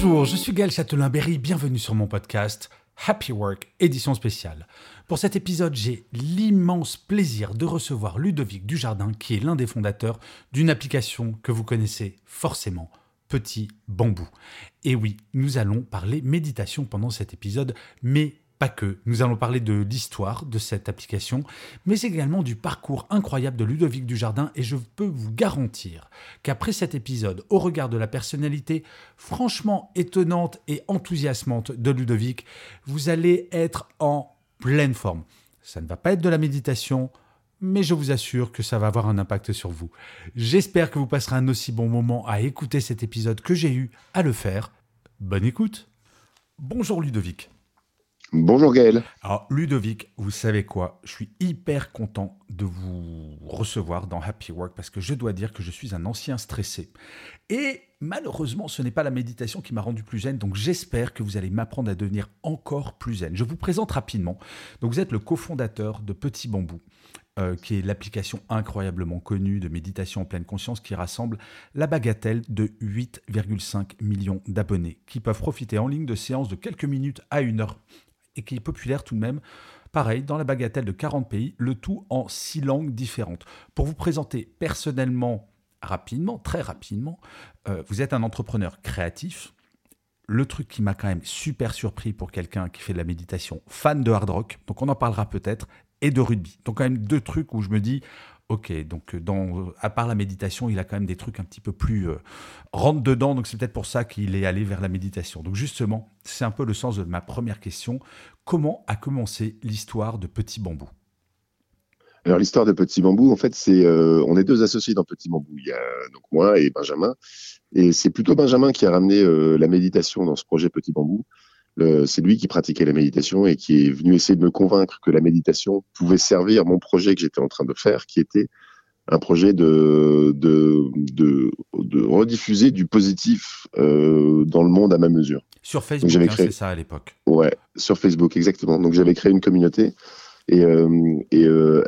Bonjour, je suis Gaël Châtelain-Berry. Bienvenue sur mon podcast Happy Work, édition spéciale. Pour cet épisode, j'ai l'immense plaisir de recevoir Ludovic Dujardin, qui est l'un des fondateurs d'une application que vous connaissez forcément, Petit Bambou. Et oui, nous allons parler méditation pendant cet épisode, mais pas que. Nous allons parler de l'histoire de cette application, mais également du parcours incroyable de Ludovic Dujardin. Et je peux vous garantir qu'après cet épisode, au regard de la personnalité franchement étonnante et enthousiasmante de Ludovic, vous allez être en pleine forme. Ça ne va pas être de la méditation, mais je vous assure que ça va avoir un impact sur vous. J'espère que vous passerez un aussi bon moment à écouter cet épisode que j'ai eu à le faire. Bonne écoute. Bonjour Ludovic. Bonjour Gaël. Alors Ludovic, vous savez quoi? Je suis hyper content de vous recevoir dans Happy Work parce que je dois dire que je suis un ancien stressé. Et malheureusement, ce n'est pas la méditation qui m'a rendu plus zen, donc j'espère que vous allez m'apprendre à devenir encore plus zen. Je vous présente rapidement. Donc vous êtes le cofondateur de Petit Bambou. euh, qui est l'application incroyablement connue de méditation en pleine conscience qui rassemble la bagatelle de 8,5 millions d'abonnés qui peuvent profiter en ligne de séances de quelques minutes à une heure et qui est populaire tout de même. Pareil, dans la bagatelle de 40 pays, le tout en six langues différentes. Pour vous présenter personnellement, rapidement, très rapidement, euh, vous êtes un entrepreneur créatif. Le truc qui m'a quand même super surpris pour quelqu'un qui fait de la méditation, fan de hard rock, donc on en parlera peut-être, et de rugby. Donc quand même deux trucs où je me dis, ok, donc à part la méditation, il a quand même des trucs un petit peu plus euh, rentre dedans, donc c'est peut-être pour ça qu'il est allé vers la méditation. Donc justement, c'est un peu le sens de ma première question. Comment a commencé l'histoire de Petit Bambou? Alors l'histoire de Petit Bambou, en fait, c'est euh, on est deux associés dans Petit Bambou. Il y a donc moi et Benjamin, et c'est plutôt Benjamin qui a ramené euh, la méditation dans ce projet Petit Bambou. C'est lui qui pratiquait la méditation et qui est venu essayer de me convaincre que la méditation pouvait servir mon projet que j'étais en train de faire, qui était un projet de de, de, de rediffuser du positif euh, dans le monde à ma mesure. Sur Facebook, j'avais hein, créé- c'est ça à l'époque. Ouais, sur Facebook, exactement. Donc j'avais créé une communauté et, euh, et euh,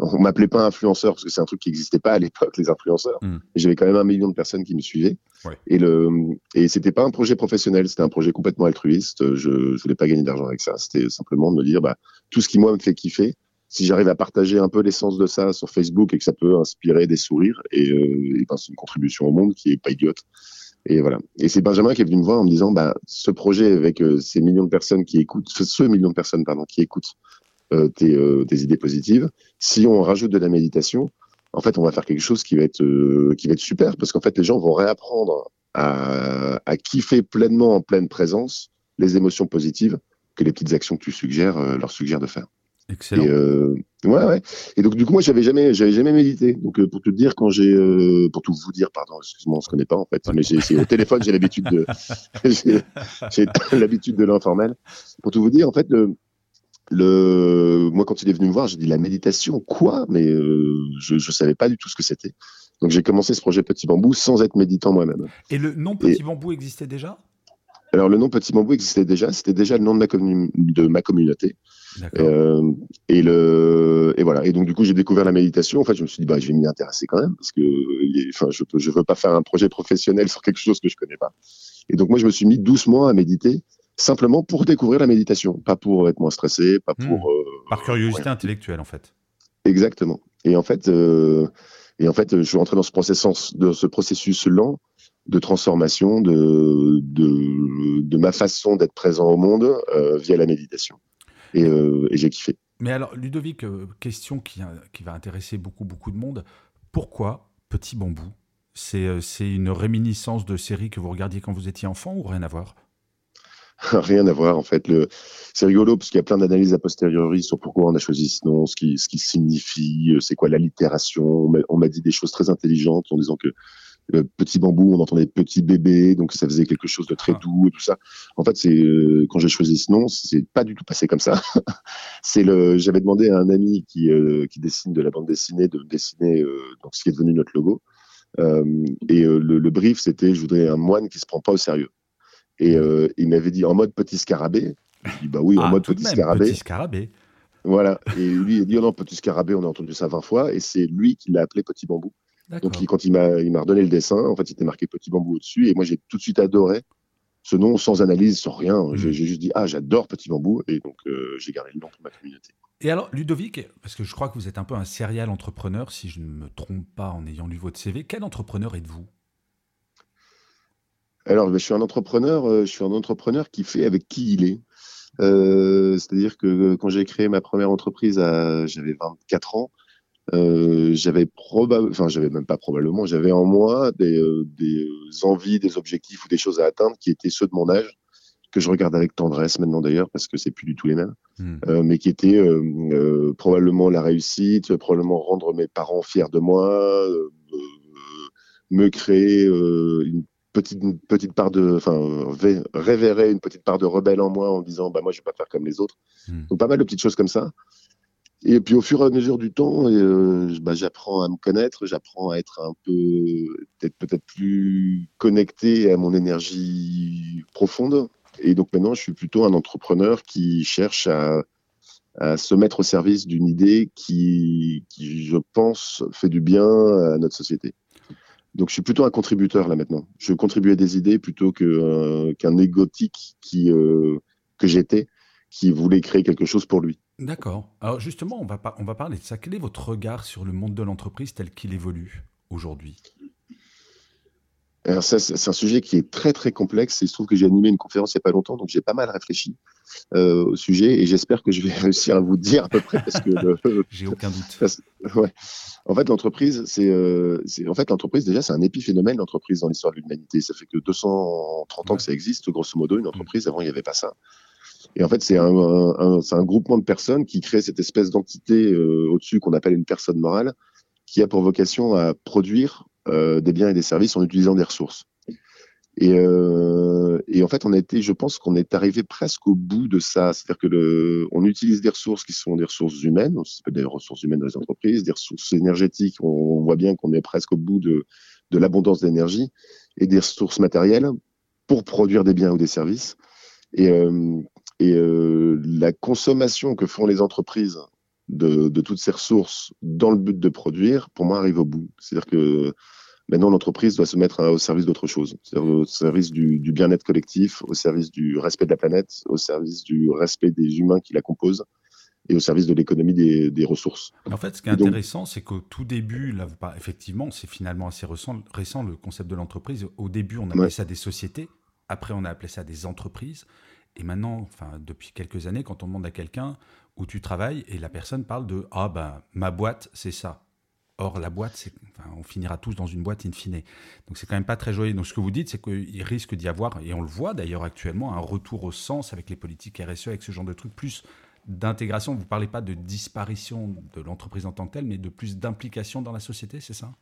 on m'appelait pas influenceur parce que c'est un truc qui n'existait pas à l'époque, les influenceurs. Mm. J'avais quand même un million de personnes qui me suivaient. Ouais. Et le et c'était pas un projet professionnel, c'était un projet complètement altruiste. Je, je voulais pas gagner d'argent avec ça. C'était simplement de me dire, bah tout ce qui moi me fait kiffer. Si j'arrive à partager un peu l'essence de ça sur Facebook et que ça peut inspirer des sourires, et, euh, et ben, c'est une contribution au monde qui est pas idiote. Et voilà. Et c'est Benjamin qui est venu me voir en me disant, bah, ce projet avec euh, ces millions de personnes qui écoutent, ce, million de personnes pardon, qui écoutent euh, tes, euh, tes idées positives, si on rajoute de la méditation, en fait, on va faire quelque chose qui va être euh, qui va être super parce qu'en fait, les gens vont réapprendre à, à kiffer pleinement en pleine présence les émotions positives que les petites actions que tu suggères leur suggèrent de faire. Excellent. Et euh, ouais, ouais. Et donc du coup, moi, j'avais jamais, j'avais jamais médité. Donc euh, pour te dire, quand j'ai, euh, pour tout vous dire, pardon, excuse-moi, on se connaît pas en fait, mais j'ai, c'est au téléphone, j'ai l'habitude de, j'ai, l'habitude de l'informel. Pour tout vous dire, en fait, le, le, moi, quand il est venu me voir, j'ai dit la méditation, quoi? Mais je, je savais pas du tout ce que c'était. Donc j'ai commencé ce projet Petit Bambou sans être méditant moi-même. Et le nom Petit Bambou existait déjà? Alors le nom Petit Bambou existait déjà, c'était déjà le nom de ma, de ma communauté. Euh, et le et voilà. Et donc du coup j'ai découvert la méditation. En fait je me suis dit bah je vais m'y intéresser quand même parce que enfin je peux je veux pas faire un projet professionnel sur quelque chose que je connais pas. Et donc moi je me suis mis doucement à méditer simplement pour découvrir la méditation. Pas pour être moins stressé pas Hmm. pour euh, Par curiosité ouais. intellectuelle, en fait. exactement. Et en fait euh, et en fait je suis rentré dans ce processus de ce processus lent de transformation de de, de ma façon d'être présent au monde euh, via la méditation et, euh, et j'ai kiffé Mais alors, Ludovic, euh, question qui, qui va intéresser beaucoup, beaucoup de monde. Pourquoi Petit Bambou C'est euh, c'est une réminiscence de série que vous regardiez quand vous étiez enfant ou rien à voir? Rien à voir en fait. Le... C'est rigolo parce qu'il y a plein d'analyses a posteriori sur pourquoi on a choisi ce nom, ce qui, ce qui signifie, euh, c'est quoi l'allitération. On m'a dit des choses très intelligentes en disant que petit bambou, on entendait petit bébé, donc ça faisait quelque chose de très ah. doux et tout ça. En fait, c'est euh, quand j'ai choisi ce nom, c'est pas du tout passé comme ça. c'est le, j'avais demandé à un ami qui euh, qui dessine de la bande dessinée de dessiner donc ce qui est devenu notre logo. et le, le, brief, c'était je voudrais un moine qui se prend pas au sérieux. Et euh, il m'avait dit en mode petit scarabée. Je bah oui, en ah, mode petit scarabée. Petit scarabée. Voilà. Et lui, il a dit oh non, petit scarabée, on a entendu ça 20 fois. Et c'est lui qui l'a appelé petit bambou. Donc quand il m'a, il m'a redonné le dessin, en fait, il était marqué petit bambou au-dessus. Et moi, j'ai tout de suite adoré ce nom sans analyse, sans rien. Hmm. J'ai juste dit ah, j'adore petit bambou. Et donc, euh, j'ai gardé le nom pour ma communauté. Et alors, Ludovic, parce que je crois que vous êtes un peu un serial entrepreneur, si je ne me trompe pas en ayant lu votre CV, quel entrepreneur êtes-vous? Alors, je suis un entrepreneur. Euh, je suis un entrepreneur qui fait avec qui il est. Euh, c'est-à-dire que quand j'ai créé ma première entreprise, j'avais 24 ans. J'avais probablement, enfin j'avais même pas probablement, j'avais en moi des, des, envies, des objectifs ou des choses à atteindre qui étaient ceux de mon âge, que je regarde avec tendresse maintenant d'ailleurs parce que c'est plus du tout les mêmes, hmm. mais qui étaient probablement la réussite, probablement rendre mes parents fiers de moi, me créer une petite, une petite part de, enfin, révérer une petite part de rebelle en moi en disant, bah, moi, je vais pas faire comme les autres. Hmm. Donc, pas mal de petites choses comme ça. Et puis, au fur et à mesure du temps, euh, bah, j'apprends à me connaître, j'apprends à être un peu, peut-être, peut-être plus connecté à mon énergie profonde. Et donc, maintenant, je suis plutôt un entrepreneur qui cherche à, se mettre au service d'une idée qui, je pense, fait du bien à notre société. Donc je suis plutôt un contributeur là maintenant. Je contribue à des idées plutôt euh, qu'un égotique euh, que j'étais, qui voulait créer quelque chose pour lui. D'accord. Alors justement, on va, on va parler de ça. Quel est votre regard sur le monde de l'entreprise tel qu'il évolue aujourd'hui? Alors ça, c'est un sujet qui est très très complexe. il se trouve que j'ai animé une conférence il n'y a pas longtemps, donc j'ai pas mal réfléchi euh, au sujet et j'espère que je vais réussir à vous dire à peu près parce que j'ai aucun doute. ouais. En fait, l'entreprise, euh, c'est en fait l'entreprise déjà c'est un épiphénomène l'entreprise dans l'histoire de l'humanité. Ça fait que 230 ans que ça existe grosso modo une entreprise. Avant il n'y avait pas ça. Et en fait, c'est un, un, un, groupement de personnes qui crée cette espèce d'entité euh, au-dessus qu'on appelle une personne morale, qui a pour vocation à produire euh, des biens et des services en utilisant des ressources. Et, euh, et, en fait, on a je pense qu'on est arrivé presque au bout de ça. C'est-à-dire que le, on utilise des ressources qui sont des ressources humaines, on des ressources humaines dans les entreprises, des ressources énergétiques. On, voit bien qu'on est presque au bout de, de l'abondance d'énergie et des ressources matérielles pour produire des biens ou des services. Et, euh, et euh, la consommation que font les entreprises de, de, toutes ces ressources dans le but de produire, pour moi, arrive au bout. C'est-à-dire que Maintenant, l'entreprise doit se mettre au service d'autre chose, au service du, du bien-être collectif, au service du respect de la planète, au service du respect des humains qui la composent et au service de l'économie des, des, ressources. En fait, ce qui est intéressant, c'est qu'au tout début, là, effectivement, c'est finalement assez récent, récent, le concept de l'entreprise. Au début, on appelait ça des sociétés, après, on a appelé ça des entreprises. Et maintenant, enfin, depuis quelques années, quand on demande à quelqu'un où tu travailles et la personne parle de Ah, ben, ma boîte, c'est ça. Or, la boîte, enfin, on finira tous dans une boîte in fine. Donc, c'est quand même pas très joyeux. Donc, ce que vous dites, c'est qu'il risque d'y avoir, et on le voit d'ailleurs actuellement, un retour au sens avec les politiques RSE, avec ce genre de trucs, plus d'intégration. Vous ne parlez pas de disparition de l'entreprise en tant que telle, mais de plus d'implication dans la société, c'est ça?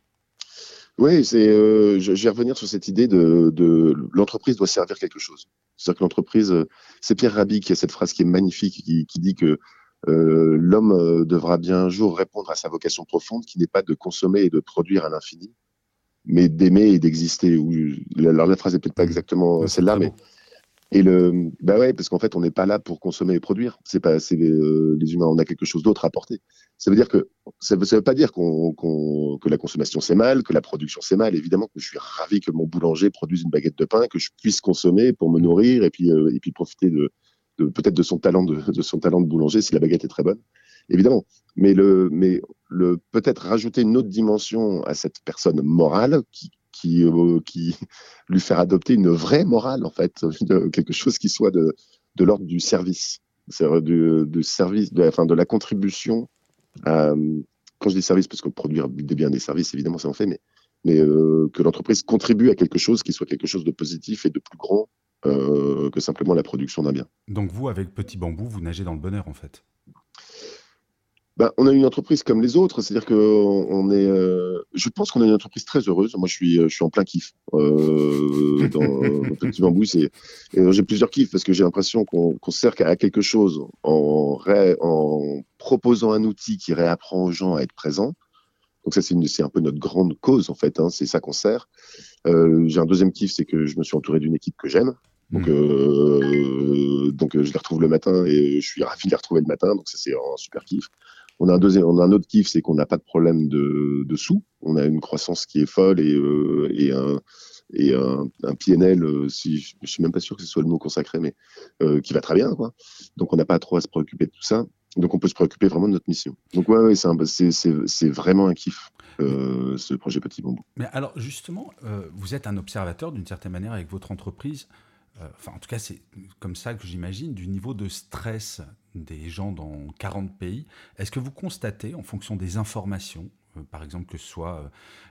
Oui, c'est, euh, je, vais revenir sur cette idée de, de l'entreprise doit servir quelque chose. C'est-à-dire que l'entreprise, euh, c'est Pierre Rabhi qui a cette phrase qui est magnifique, qui, qui dit que euh, l'homme euh, devra bien un jour répondre à sa vocation profonde, qui n'est pas de consommer et de produire à l'infini, mais d'aimer et d'exister. Alors la phrase n'est peut-être pas exactement celle-là, mais et le bah ouais parce qu'en fait on n'est pas là pour consommer et produire. C'est pas c'est euh, les, humains, on a quelque chose d'autre à apporter. Ça veut dire que ça veut, veut pas dire qu'on que la consommation c'est mal, que la production c'est mal. Évidemment que je suis ravi que mon boulanger produise une baguette de pain, que je puisse consommer pour me nourrir et puis et puis profiter de peut-être de son talent de, de, son talent de boulanger si la baguette est très bonne, évidemment. Mais le, mais le peut-être rajouter une autre dimension à cette personne morale qui qui, euh, lui faire adopter une vraie morale en fait, quelque chose qui soit de, de l'ordre du service, du, du, service, de, enfin de la contribution. À, quand je dis service, parce que produire des biens des services, évidemment, ça en fait, mais mais euh, que l'entreprise contribue à quelque chose qui soit quelque chose de positif et de plus grand que simplement la production d'un bien. Donc vous, avec Petit Bambou, vous nagez dans le bonheur en fait bah, on a une entreprise comme les autres, c'est-à-dire que on est, euh, je pense qu'on a une entreprise très heureuse. Moi, je suis, je suis en plein kiff euh, dans, Petit Bambou. C'est, j'ai plusieurs kiffs parce que j'ai l'impression qu'on, sert à quelque chose en, en proposant un outil qui réapprend aux gens à être présents. Donc ça, c'est, c'est un peu notre grande cause en fait. Hein, c'est ça qu'on sert. Euh, j'ai un deuxième kiff, c'est que je me suis entouré d'une équipe que j'aime. Donc, mmh. euh, donc je les retrouve le matin et je suis ravi de les retrouver le matin. Donc ça, c'est un super kiff. On a un deuxième, on a un autre kiff, c'est qu'on n'a pas de problème de, sous. On a une croissance qui est folle et, euh, un et un, PNL, euh, si je, suis même pas sûr que ce soit le mot consacré, mais euh, qui va très bien. Donc on n'a pas trop à se préoccuper de tout ça. Donc on peut se préoccuper vraiment de notre mission. Donc ouais, ouais c'est vraiment un kiff. Ce projet Petit Bambou. Mais alors justement, vous êtes un observateur d'une certaine manière avec votre entreprise. Euh, en tout cas, c'est comme ça que j'imagine, du niveau de stress des gens dans 40 pays. Est-ce que vous constatez, en fonction des informations, euh, par exemple que ce soit euh,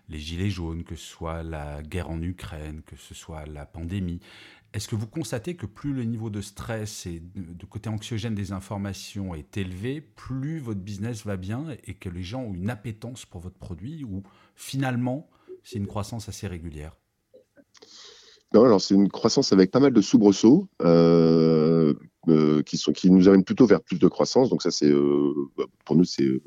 les gilets jaunes, que ce soit la guerre en Ukraine, que ce soit la pandémie, est-ce que vous constatez que plus le niveau de stress et de côté anxiogène des informations est élevé, plus votre business va bien et que les gens ont une appétence pour votre produit ou finalement c'est une croissance assez régulière? Non, alors c'est une croissance avec pas mal de soubresauts euh, euh, qui, sont, qui nous amènent plutôt vers plus de croissance. Donc ça, c'est euh, bah, pour nous, c'est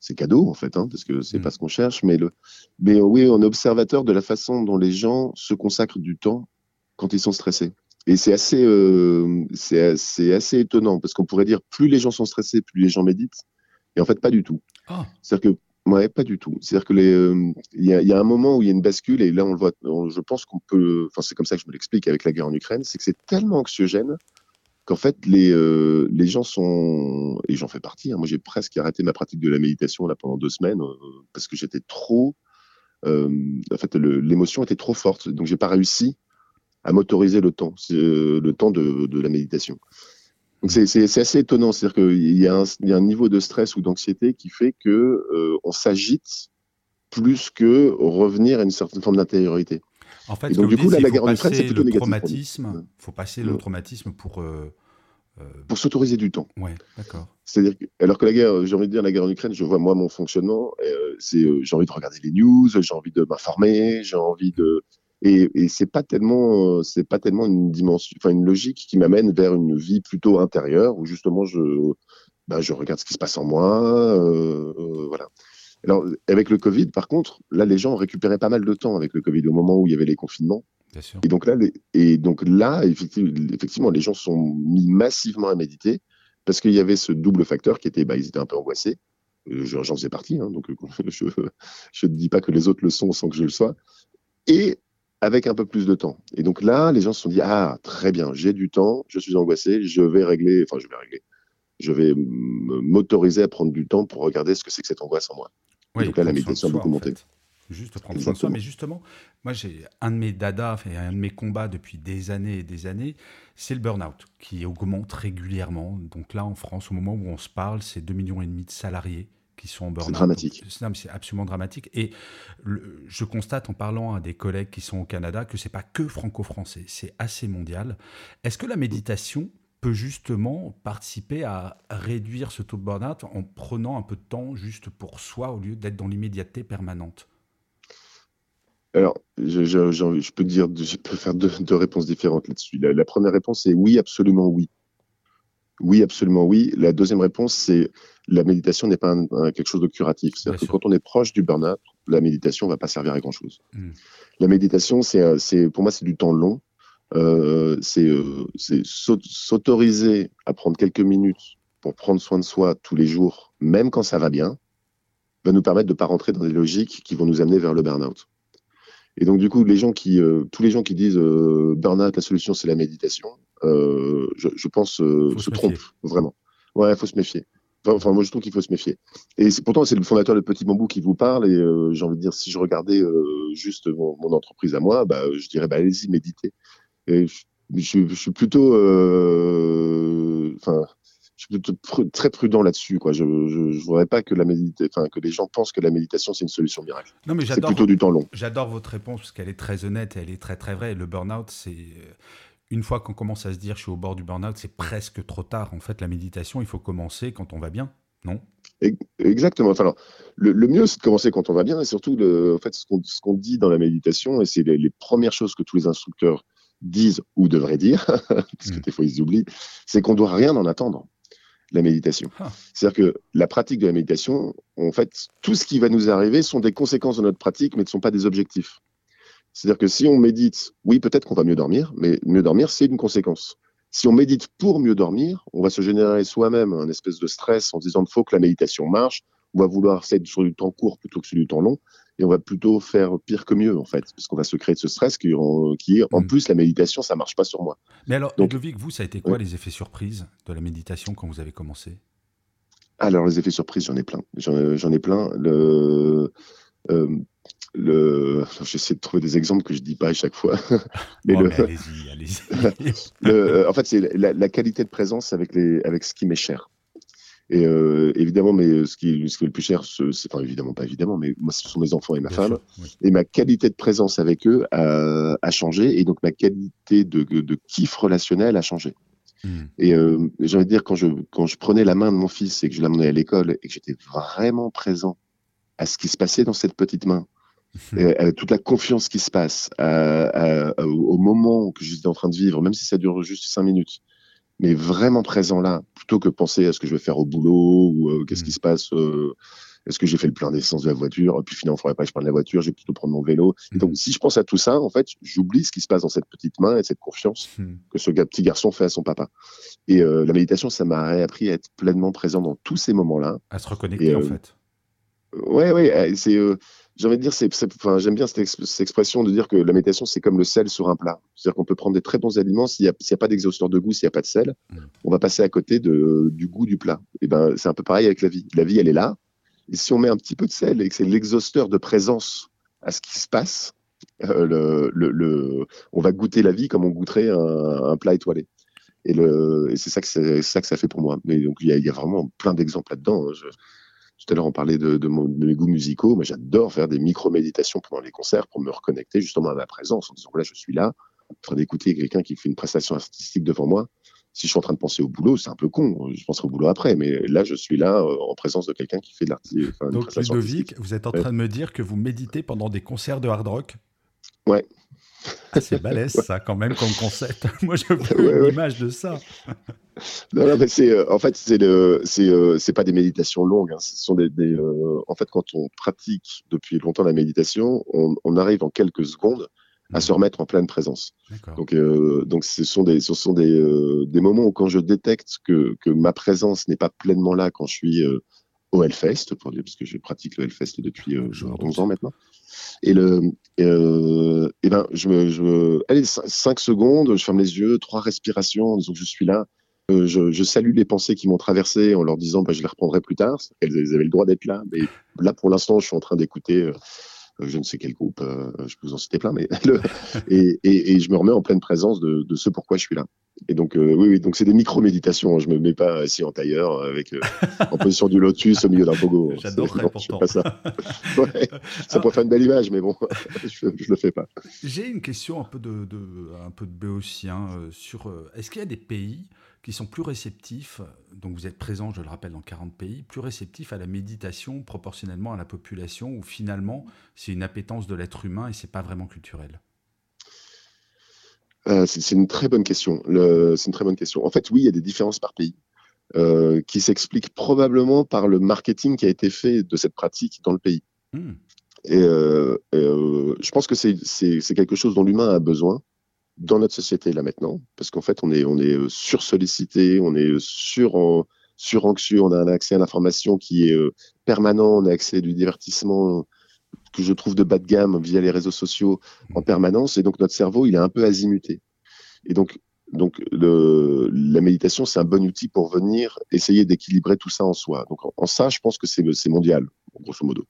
c'est cadeau en fait, hein, parce que c'est mmh. pas ce qu'on cherche. Mais, le, mais oui, on est observateur de la façon dont les gens se consacrent du temps quand ils sont stressés. Et c'est assez, c'est assez, assez étonnant parce qu'on pourrait dire plus les gens sont stressés, plus les gens méditent. Et en fait, pas du tout. Ah. C'est-à-dire que Ouais, pas du tout. C'est-à-dire que euh, il y, a, un moment où il y a une bascule et là on le voit. je pense qu'on peut. Enfin, c'est comme ça que je me l'explique avec la guerre en Ukraine, c'est que c'est tellement anxiogène qu'en fait les euh, gens sont et j'en fais partie. Hein, moi, j'ai presque arrêté ma pratique de la méditation là pendant deux semaines euh, parce que j'étais trop. en fait, l'émotion était trop forte, donc j'ai pas réussi à m'autoriser le temps, le temps de la méditation. Donc c'est assez étonnant, c'est-à-dire qu'il y, a un niveau de stress ou d'anxiété qui fait que euh, on s'agite plus que revenir à une certaine forme d'intériorité. En fait, donc, du coup, la guerre en Ukraine, c'est plutôt négatif. Il faut passer le traumatisme pour. Euh, euh, pour s'autoriser du temps. Ouais, d'accord. C'est-à-dire que, alors que la guerre, j'ai envie de dire, la guerre en Ukraine, je vois moi mon fonctionnement, c'est j'ai envie de regarder les news, j'ai envie de m'informer, j'ai envie de, et, et c'est pas tellement, c'est pas tellement une dimension, enfin une logique qui m'amène vers une vie plutôt intérieure où justement je, bah, je regarde ce qui se passe en moi, euh, euh, voilà. Alors avec le Covid, par contre, là les gens récupéré pas mal de temps avec le Covid au moment où il y avait les confinements. Bien sûr. Et donc là, les, et donc là, effectivement, les gens sont mis massivement à méditer parce qu'il y avait ce double facteur qui était, bah, ils étaient un peu angoissés. Euh, j'en faisais partie, hein, donc je ne dis pas que les autres le sont sans que je le sois. Et avec un peu plus de temps. Et donc là, les gens se sont dit ah très bien, j'ai du temps, je suis angoissé, je vais régler, enfin je vais régler, je vais m'autoriser à prendre du temps pour regarder ce que c'est que cette angoisse en moi. Oui, donc là, la méditation a beaucoup monté. Juste prendre soin de soi. Mais justement, moi, j'ai un de mes dadas et un de mes combats depuis des années et des années, c'est le burn-out qui augmente régulièrement. Donc là, en France, au moment où on se parle, c'est 2,5 millions et demi de salariés qui sont en burn-out. C'est dramatique. C'est absolument dramatique. Et je constate en parlant à des collègues qui sont au Canada que c'est pas que franco-français, c'est assez mondial. Est-ce que la méditation peut justement participer à réduire ce taux de burn-out en prenant un peu de temps juste pour soi au lieu d'être dans l'immédiateté permanente? Alors, je, je, je, peux dire, je peux faire deux, réponses différentes là-dessus. La, la, première réponse est oui, absolument oui. Oui, absolument oui. La deuxième réponse, c'est la méditation n'est pas quelque chose de curatif. C'est-à-dire que quand on est proche du burn-out, la méditation ne va pas servir à grand-chose. Hmm. La méditation, c'est, pour moi, c'est du temps long. Euh, c'est, euh, s'autoriser à prendre quelques minutes pour prendre soin de soi tous les jours, même quand ça va bien, va nous permettre de ne pas rentrer dans des logiques qui vont nous amener vers le burn-out. Et donc, du coup, les gens qui, euh, tous les gens qui disent burn-out, la solution, c'est la méditation, je, je, pense se trompent, vraiment. Ouais, il faut se méfier. Enfin, moi, je trouve qu'il faut se méfier. Et pourtant, c'est le fondateur de Petit Bambou qui vous parle. Et euh, j'ai envie de dire, si je regardais euh, juste mon, entreprise à moi, bah, je dirais, bah, allez-y, méditez. Et je, je, suis plutôt, euh, je suis plutôt très prudent là-dessus. Quoi. Je ne voudrais pas que la enfin, que les gens pensent que la méditation c'est une solution miracle. Non, mais c'est plutôt du temps long. J'adore votre réponse parce qu'elle est très honnête et elle est très très vraie. Le burn-out, c'est une fois qu'on commence à se dire je suis au bord du burn-out, c'est presque trop tard. En fait, la méditation, il faut commencer quand on va bien, non? Exactement. Enfin, alors, le, mieux, c'est de commencer quand on va bien, et surtout, le, en fait, ce qu'on dit dans la méditation, et c'est les, premières choses que tous les instructeurs disent ou devraient dire, parce que mm. des fois ils oublient, c'est qu'on doit rien en attendre la méditation. Ah. C'est-à-dire que la pratique de la méditation, en fait, tout ce qui va nous arriver sont des conséquences de notre pratique, mais ne sont pas des objectifs. C'est-à-dire que si on médite, oui, peut-être qu'on va mieux dormir, mais mieux dormir, c'est une conséquence. Si on médite pour mieux dormir, on va se générer soi-même un espèce de stress en disant qu'il faut que la méditation marche. On va vouloir être sur du temps court plutôt que sur du temps long. Et on va plutôt faire pire que mieux, en fait, parce qu'on va se créer de ce stress qui, qui en mm. plus, la méditation, ça marche pas sur moi. Mais alors, Donc, Ludovic, vous, ça a été quoi les effets surprises de la méditation quand vous avez commencé? Alors, les effets surprises, j'en ai plein. J'en ai plein. Le, euh, le... J'essaie de trouver des exemples que je dis pas à chaque fois. mais, oh, allez-y, allez-y. Euh, en fait, c'est la, qualité de présence avec, les, avec ce qui m'est cher. Et euh, évidemment, mais ce qui, ce qui, est le plus cher, c'est enfin évidemment pas évidemment, mais moi ce sont mes enfants et ma femme. Et ma qualité de présence avec eux a, a, changé, et donc ma qualité de, de kiff relationnel a changé. Hmm. Et euh, j'ai envie de dire quand je quand je prenais la main de mon fils et que je l'amenais à l'école et que j'étais vraiment présent à ce qui se passait dans cette petite main, euh, toute la confiance qui se passe au moment que j'étais en train de vivre, même si ça dure juste cinq minutes, mais vraiment présent là, plutôt que penser à ce que je vais faire au boulot ou euh, qu'est-ce qui mm. se passe. Euh, est-ce que j'ai fait le plein d'essence de la voiture Puis finalement, il faudrait pas que je prenne la voiture, je vais plutôt prendre mon vélo. donc, mm. si je pense à tout ça, en fait, j'oublie ce qui se passe dans cette petite main et cette confiance mm. que ce petit garçon fait à son papa. Et la méditation, ça m'a appris à être pleinement présent dans tous ces moments-là. À se reconnecter, en fait. Ouais, ouais, c'est j'ai envie de dire, c'est, enfin, j'aime bien cette, expression de dire que la méditation, c'est comme le sel sur un plat. C'est-à-dire qu'on peut prendre des très bons aliments, s'il n'y a, a, pas d'exhausteur de goût, s'il n'y a pas de sel, mm. on va passer à côté de, du goût du plat. Et ben, c'est un peu pareil avec la vie. La vie, elle est là. Et si on met un petit peu de sel et que c'est l'exhausteur de présence à ce qui se passe, euh, le, le, le, on va goûter la vie comme on goûterait un, un plat étoilé. Et, c'est ça ça que ça fait pour moi. Mais donc il y a, y a, vraiment plein d'exemples là-dedans. Hein. Tout à l'heure, on parlait de, de, mes goûts musicaux. Moi, j'adore faire des micro-méditations pendant les concerts pour me reconnecter justement à ma présence en disant là, je suis là, en train d'écouter quelqu'un qui fait une prestation artistique devant moi. Si je suis en train de penser au boulot, c'est un peu con. Je penserai au boulot après, mais là, je suis là euh, en présence de quelqu'un qui fait de l'artiste. Donc, Ludovic, vous êtes en train de me dire que vous méditez pendant des concerts de hard rock? Ouais. Ah, c'est balèze, ça, quand même, comme concept. Moi, je veux une image de ça. Non, non, mais c'est, euh, en fait, c'est le, c'est, euh, c'est pas des méditations longues. Hein. Ce sont des, des euh, en fait, quand on pratique depuis longtemps la méditation, on, on arrive en quelques secondes à se mhm. remettre en pleine présence. Donc, donc, ce sont des, ce sont des, des moments où quand je détecte que, que ma présence n'est pas pleinement là quand je suis au Hellfest, pour dire, parce que je pratique le Hellfest depuis euh, 11 ans maintenant. Et le, euh, et ben, je me, je allez, 5 secondes, je ferme les yeux, trois respirations, disons que je suis là. Euh, je, je, salue les pensées qui m'ont traversé en leur disant, bah, je les reprendrai plus tard. Elles, elles avaient le droit d'être là, mais là, pour l'instant, je suis en train d'écouter euh, je ne sais quel groupe, euh, je peux vous en citer plein, mais et, et, et, je me remets en pleine présence de, de ce pourquoi je suis là. Et donc oui, oui, donc c'est des micro-méditations. Hein. Je me mets pas assis en tailleur avec en position du lotus au milieu d'un pogo. J'adore pas ça. ouais, ça pourrait faire une belle image, mais bon, je, je le fais pas. J'ai une question un peu de, de un peu de béotien sur est-ce qu'il y a des pays qui sont plus réceptifs, donc vous êtes présent, je le rappelle, dans 40 pays, plus réceptifs à la méditation proportionnellement à la population, où finalement c'est une appétence de l'être humain et c'est pas vraiment culturel? Euh, C'est une très bonne question. C'est une très bonne question. En fait, oui, il y a des différences par pays. Euh, qui s'expliquent probablement par le marketing qui a été fait de cette pratique dans le pays. Hmm. Et, euh, je pense que c'est quelque chose dont l'humain a besoin dans notre société là maintenant, parce qu'en fait on est on est euh, sursollicité, on est sur sur anxieux, on a un accès à l'information qui est euh, permanent, on a accès à du divertissement que je trouve de bas de gamme via les réseaux sociaux en permanence, et donc notre cerveau il est un peu azimuté. Et donc donc le, la méditation c'est un bon outil pour venir essayer d'équilibrer tout ça en soi. Donc en, en ça je pense que c'est mondial grosso modo.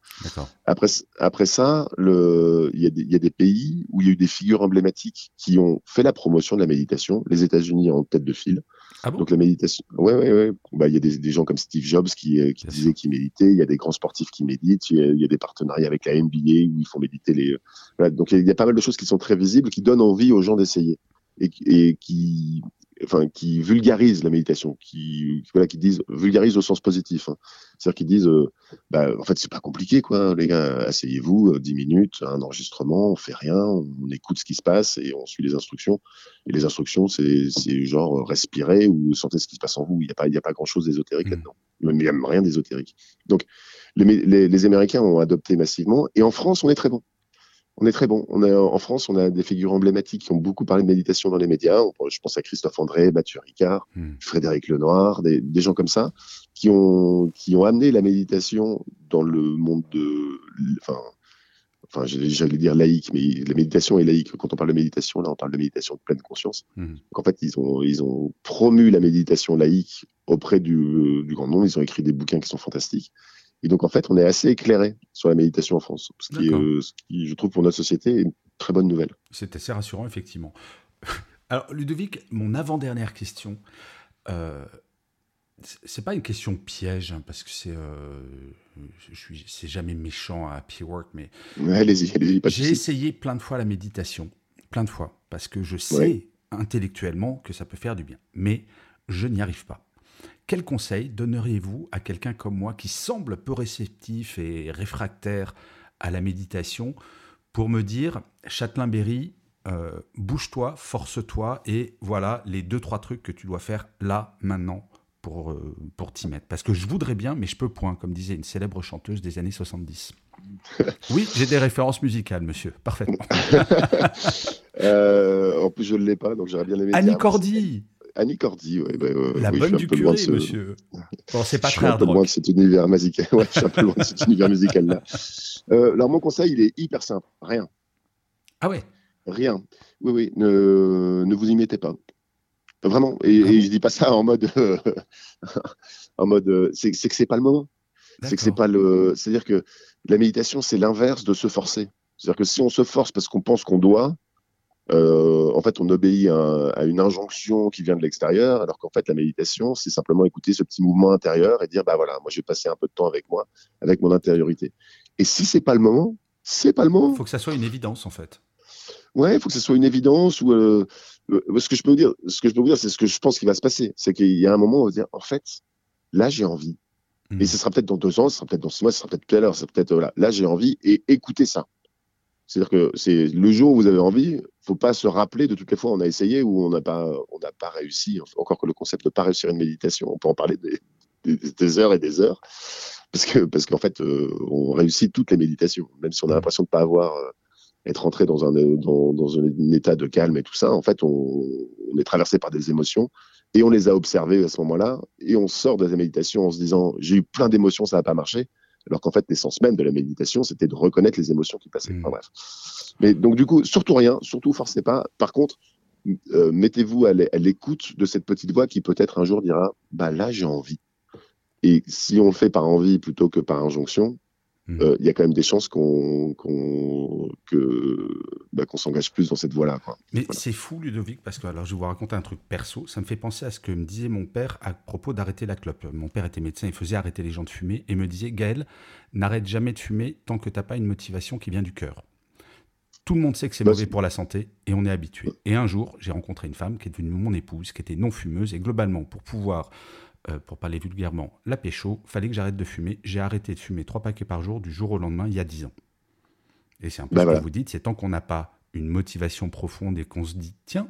Après, après ça, il y, y, a des pays où il y a eu des figures emblématiques qui ont fait la promotion de la méditation, les États-Unis en tête de file. Ah bon? Donc la méditation, ouais, ouais, ouais. Bah, il y a des, des, gens comme Steve Jobs qui, euh, qui disaient qu'ils méditaient. Il y a des grands sportifs qui méditent. Il y, a, des partenariats avec la NBA où ils font méditer les. Voilà. Donc il y, a pas mal de choses qui sont très visibles, qui donnent envie aux gens d'essayer. Et, et qui enfin, qui vulgarisent la méditation, qui, voilà, qui disent, vulgarisent au sens positif. Hein. C'est-à-dire qu'ils disent, euh, bah, en fait, c'est pas compliqué, quoi, les gars, asseyez-vous, 10 euh, minutes, un enregistrement, on fait rien, on écoute ce qui se passe et on suit les instructions. Et les instructions, c'est, c'est genre respirer ou sentez ce qui se passe en vous. Il n'y a pas, il y a pas grand-chose d'ésotérique mmh. là-dedans. Il n'y a même rien d'ésotérique. Donc, les, les, les Américains ont adopté massivement et en France, on est très bon on est très bon. On a, en France, on a des figures emblématiques qui ont beaucoup parlé de méditation dans les médias. Je pense à Christophe André, Mathieu Ricard, hmm. Frédéric Lenoir, des, des, gens comme ça, qui ont, qui ont amené la méditation dans le monde de, enfin, enfin, j'allais dire laïque, mais la méditation est laïque. Quand on parle de méditation, là, on parle de méditation de pleine conscience. Hmm. Donc, en fait, ils ont, ils ont promu la méditation laïque auprès du, du grand nombre. Ils ont écrit des bouquins qui sont fantastiques. Et donc, en fait, on est assez éclairé sur la méditation en France, ce qui, euh, ce qui, je trouve, pour notre société, est une très bonne nouvelle. C'est assez rassurant, effectivement. Alors, Ludovic, mon avant-dernière question, euh, c'est pas une question piège, hein, parce que c'est, euh, c'est jamais méchant à Happy Work, mais allez-y, allez-y. J'ai essayé plein de fois la méditation, plein de fois, parce que je sais intellectuellement que ça peut faire du bien, mais je n'y arrive pas. Quel conseil donneriez-vous à quelqu'un comme moi qui semble peu réceptif et réfractaire à la méditation pour me dire, Châtelain-Berry, euh, bouge-toi, force-toi, et voilà les deux, trois trucs que tu dois faire là, maintenant, pour, euh, pour t'y mettre. Parce que je voudrais bien, mais je peux point, comme disait une célèbre chanteuse des années 70. oui, j'ai des références musicales, monsieur, parfaitement. Euh, en plus, je ne l'ai pas, donc j'aurais bien aimé. Annie Cordy Annie Cordy, ouais, bah, La bonne du curé, monsieur. Bon, c'est pas très Je suis un peu loin de cet univers musical. Ouais, je suis un peu loin de cet univers musical-là. Euh, alors, mon conseil, il est hyper simple. Rien. Ah ouais Rien. Oui, oui. Ne, ne vous y mettez pas. Vraiment. Et, ah je dis pas ça en mode. en mode. C'est que c'est pas le moment. C'est que c'est pas le. C'est-à-dire que la méditation, c'est l'inverse de se forcer. C'est-à-dire que si on se force parce qu'on pense qu'on doit, euh, en fait, on obéit à, une injonction qui vient de l'extérieur, alors qu'en fait, la méditation, c'est simplement écouter ce petit mouvement intérieur et dire, bah voilà, moi, je vais passer un peu de temps avec moi, avec mon intériorité. Et si c'est pas le moment, c'est pas le moment. Il faut que ça soit une évidence, en fait. Ouais, il faut que ce soit une évidence ou euh, euh, ce que je peux vous dire, ce que je peux vous dire, c'est ce que je pense qu'il va se passer, c'est qu'il y a un moment où on va dire, en fait, là, j'ai envie. Et hmm. ce sera peut-être dans deux ans, ce sera peut-être dans six mois, ce sera peut-être tout à l'heure, c'est peut-être voilà, là, j'ai envie et écoutez ça. C'est-à-dire que c'est le jour où vous avez envie, faut pas se rappeler de toutes les fois où on a essayé ou on n'a pas, on n'a pas réussi. Encore que le concept de pas réussir une méditation, on peut en parler des, heures et des heures, parce que parce qu'en fait, euh, on réussit toutes les méditations, même si on a l'impression de pas avoir euh, être rentré dans un dans, dans un, état de calme et tout ça. En fait, on, on est traversé par des émotions et on les a observées à ce moment-là et on sort de la méditation en se disant j'ai eu plein d'émotions, ça n'a pas marché alors qu'en fait, l'essence même de la méditation, c'était de reconnaître les émotions qui passaient. Enfin, mm. bref. Mais donc, du coup, surtout rien, surtout forcez pas. Par contre, euh, mettez-vous à l'écoute de cette petite voix qui peut-être un jour dira Bah là, j'ai envie. Et si on le fait par envie plutôt que par injonction, Mm. Euh, il y a quand même des chances qu'on bah, qu'on s'engage plus dans cette voie-là. Mais c'est fou, Ludovic, parce que alors, je vais vous raconter un truc perso. Ça me fait penser à ce que me disait mon père à propos d'arrêter la clope. Mon père était médecin, il faisait arrêter les gens de fumer et me disait Gaël, n'arrête jamais de fumer tant que tu n'as pas une motivation qui vient du cœur. Tout le monde sait que c'est bah, mauvais pour la santé et on est habitué. Et un jour, j'ai rencontré une femme qui est devenue mon épouse, qui était non fumeuse et globalement, pour pouvoir euh, pour parler vulgairement, la pécho, fallait que j'arrête de fumer. J'ai arrêté de fumer trois paquets par jour du jour au lendemain il y a dix ans. Et c'est un peu bah ce que vous dites, c'est tant qu'on n'a pas une motivation profonde et qu'on se dit, tiens,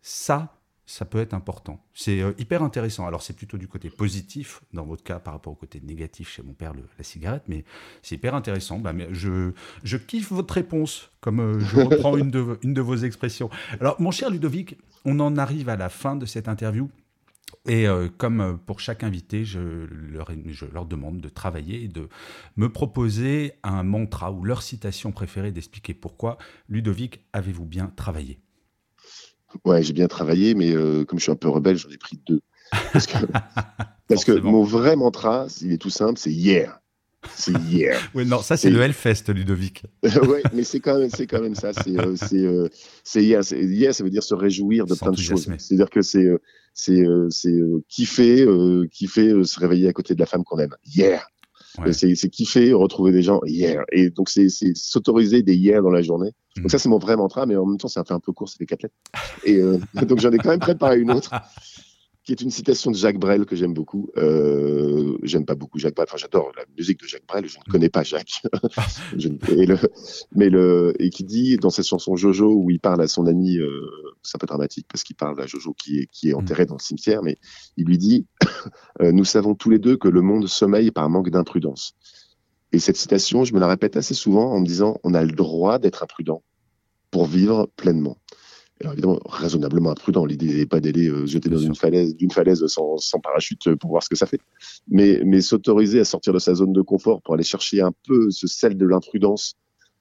ça, ça peut être important. C'est euh, hyper intéressant. Alors c'est plutôt du côté positif dans votre cas par rapport au côté négatif chez mon père, la cigarette, mais c'est hyper intéressant. Bah, mais je, je kiffe votre réponse, comme euh, je reprends une, de, une de vos expressions. Alors mon cher Ludovic, on en arrive à la fin de cette interview. Et euh, comme euh, pour chaque invité, je leur, je leur, demande de travailler et de me proposer un mantra ou leur citation préférée, d'expliquer pourquoi. Ludovic, avez-vous bien travaillé? Ouais, j'ai bien travaillé, mais euh, comme je suis un peu rebelle, j'en ai pris deux. Parce que, parce que mon vrai mantra, il est tout simple, c'est hier. C'est hier. oui, non, ça c'est le Hellfest, Ludovic. oui, mais c'est quand même, c'est quand même ça. C'est, euh, c'est, euh, hier. Hier, ça veut dire se réjouir de plein de choses. C'est-à-dire que c'est, euh, c'est, c'est kiffer, kiffer, se réveiller à côté de la femme qu'on aime. Hier. C'est kiffer, retrouver des gens hier. Et donc, c'est s'autoriser des hier dans la journée. Donc, ça, c'est mon vrai mantra, mais en même temps, ça fait un peu court, ça fait quatre lettres. Et donc, j'en ai quand même préparé une autre qui est une citation de Jacques Brel que j'aime beaucoup. Euh, j'aime pas beaucoup Jacques Brel, enfin j'adore la musique de Jacques Brel, je ne connais pas Jacques. et le, mais le, et qui dit dans cette chanson Jojo où il parle à son ami, euh, c'est un peu dramatique parce qu'il parle à Jojo qui est, qui est enterré dans le cimetière, mais il lui dit euh, Nous savons tous les deux que le monde sommeille par manque d'imprudence. Et cette citation, je me la répète assez souvent en me disant On a le droit d'être imprudent pour vivre pleinement. Alors évidemment, raisonnablement imprudent. L'idée n'est pas d'aller euh, jeter dans une falaise, d'une falaise sans, sans, parachute pour voir ce que ça fait. Mais, mais s'autoriser à sortir de sa zone de confort pour aller chercher un peu ce sel de l'imprudence.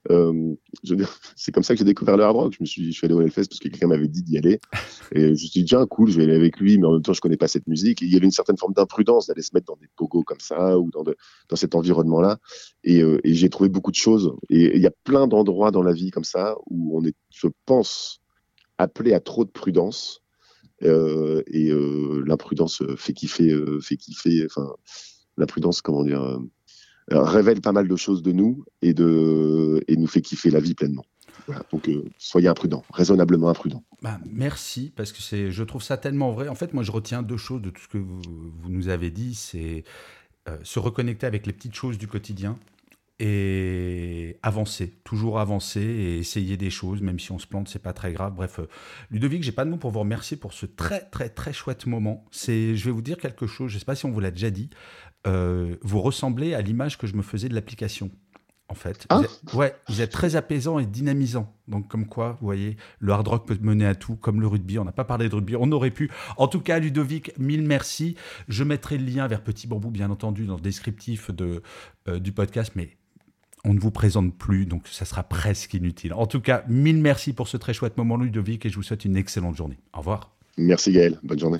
Euh, c'est comme ça que j'ai découvert le hard rock. Je me suis, je suis allé au Hellfest parce que quelqu'un m'avait dit d'y aller. Et je me suis dit, tiens, cool, je vais aller avec lui, mais en même temps, je connais pas cette musique. Et il y avait une certaine forme d'imprudence d'aller se mettre dans des pogos comme ça ou dans, de, dans cet environnement-là. Et, euh, et j'ai trouvé beaucoup de choses. Et il y a plein d'endroits dans la vie comme ça où on est, je pense, appelé à trop de prudence. Euh, et euh, l'imprudence fait kiffer, euh, fait kiffer. Enfin, la prudence, comment dire, révèle pas mal de choses de nous et de et nous fait kiffer la vie pleinement. donc soyez imprudents, raisonnablement imprudents. Bah, merci parce que c'est, je trouve ça tellement vrai. En fait, moi, je retiens deux choses de tout ce que vous nous avez dit, c'est se reconnecter avec les petites choses du quotidien et avancer, toujours avancer et essayer des choses, même si on se plante, c'est pas très grave. Bref, euh, Ludovic, j'ai pas de mots pour vous remercier pour ce très très très chouette moment. C'est, je vais vous dire quelque chose, je sais pas si on vous l'a déjà dit, euh, vous ressemblez à l'image que je me faisais de l'application. En fait, ah vous êtes, ouais, vous êtes très apaisant et dynamisant. Donc, comme quoi, vous voyez, le hard rock peut mener à tout, comme le rugby. On n'a pas parlé de rugby, on aurait pu. En tout cas, Ludovic, mille merci. Je mettrai le lien vers Petit Bambou, bien entendu, dans le descriptif de, euh, du podcast, mais on ne vous présente plus, donc ça sera presque inutile. En tout cas, mille merci pour ce très chouette moment, Ludovic, et je vous souhaite une excellente journée. Au revoir. Merci Gaël, bonne journée.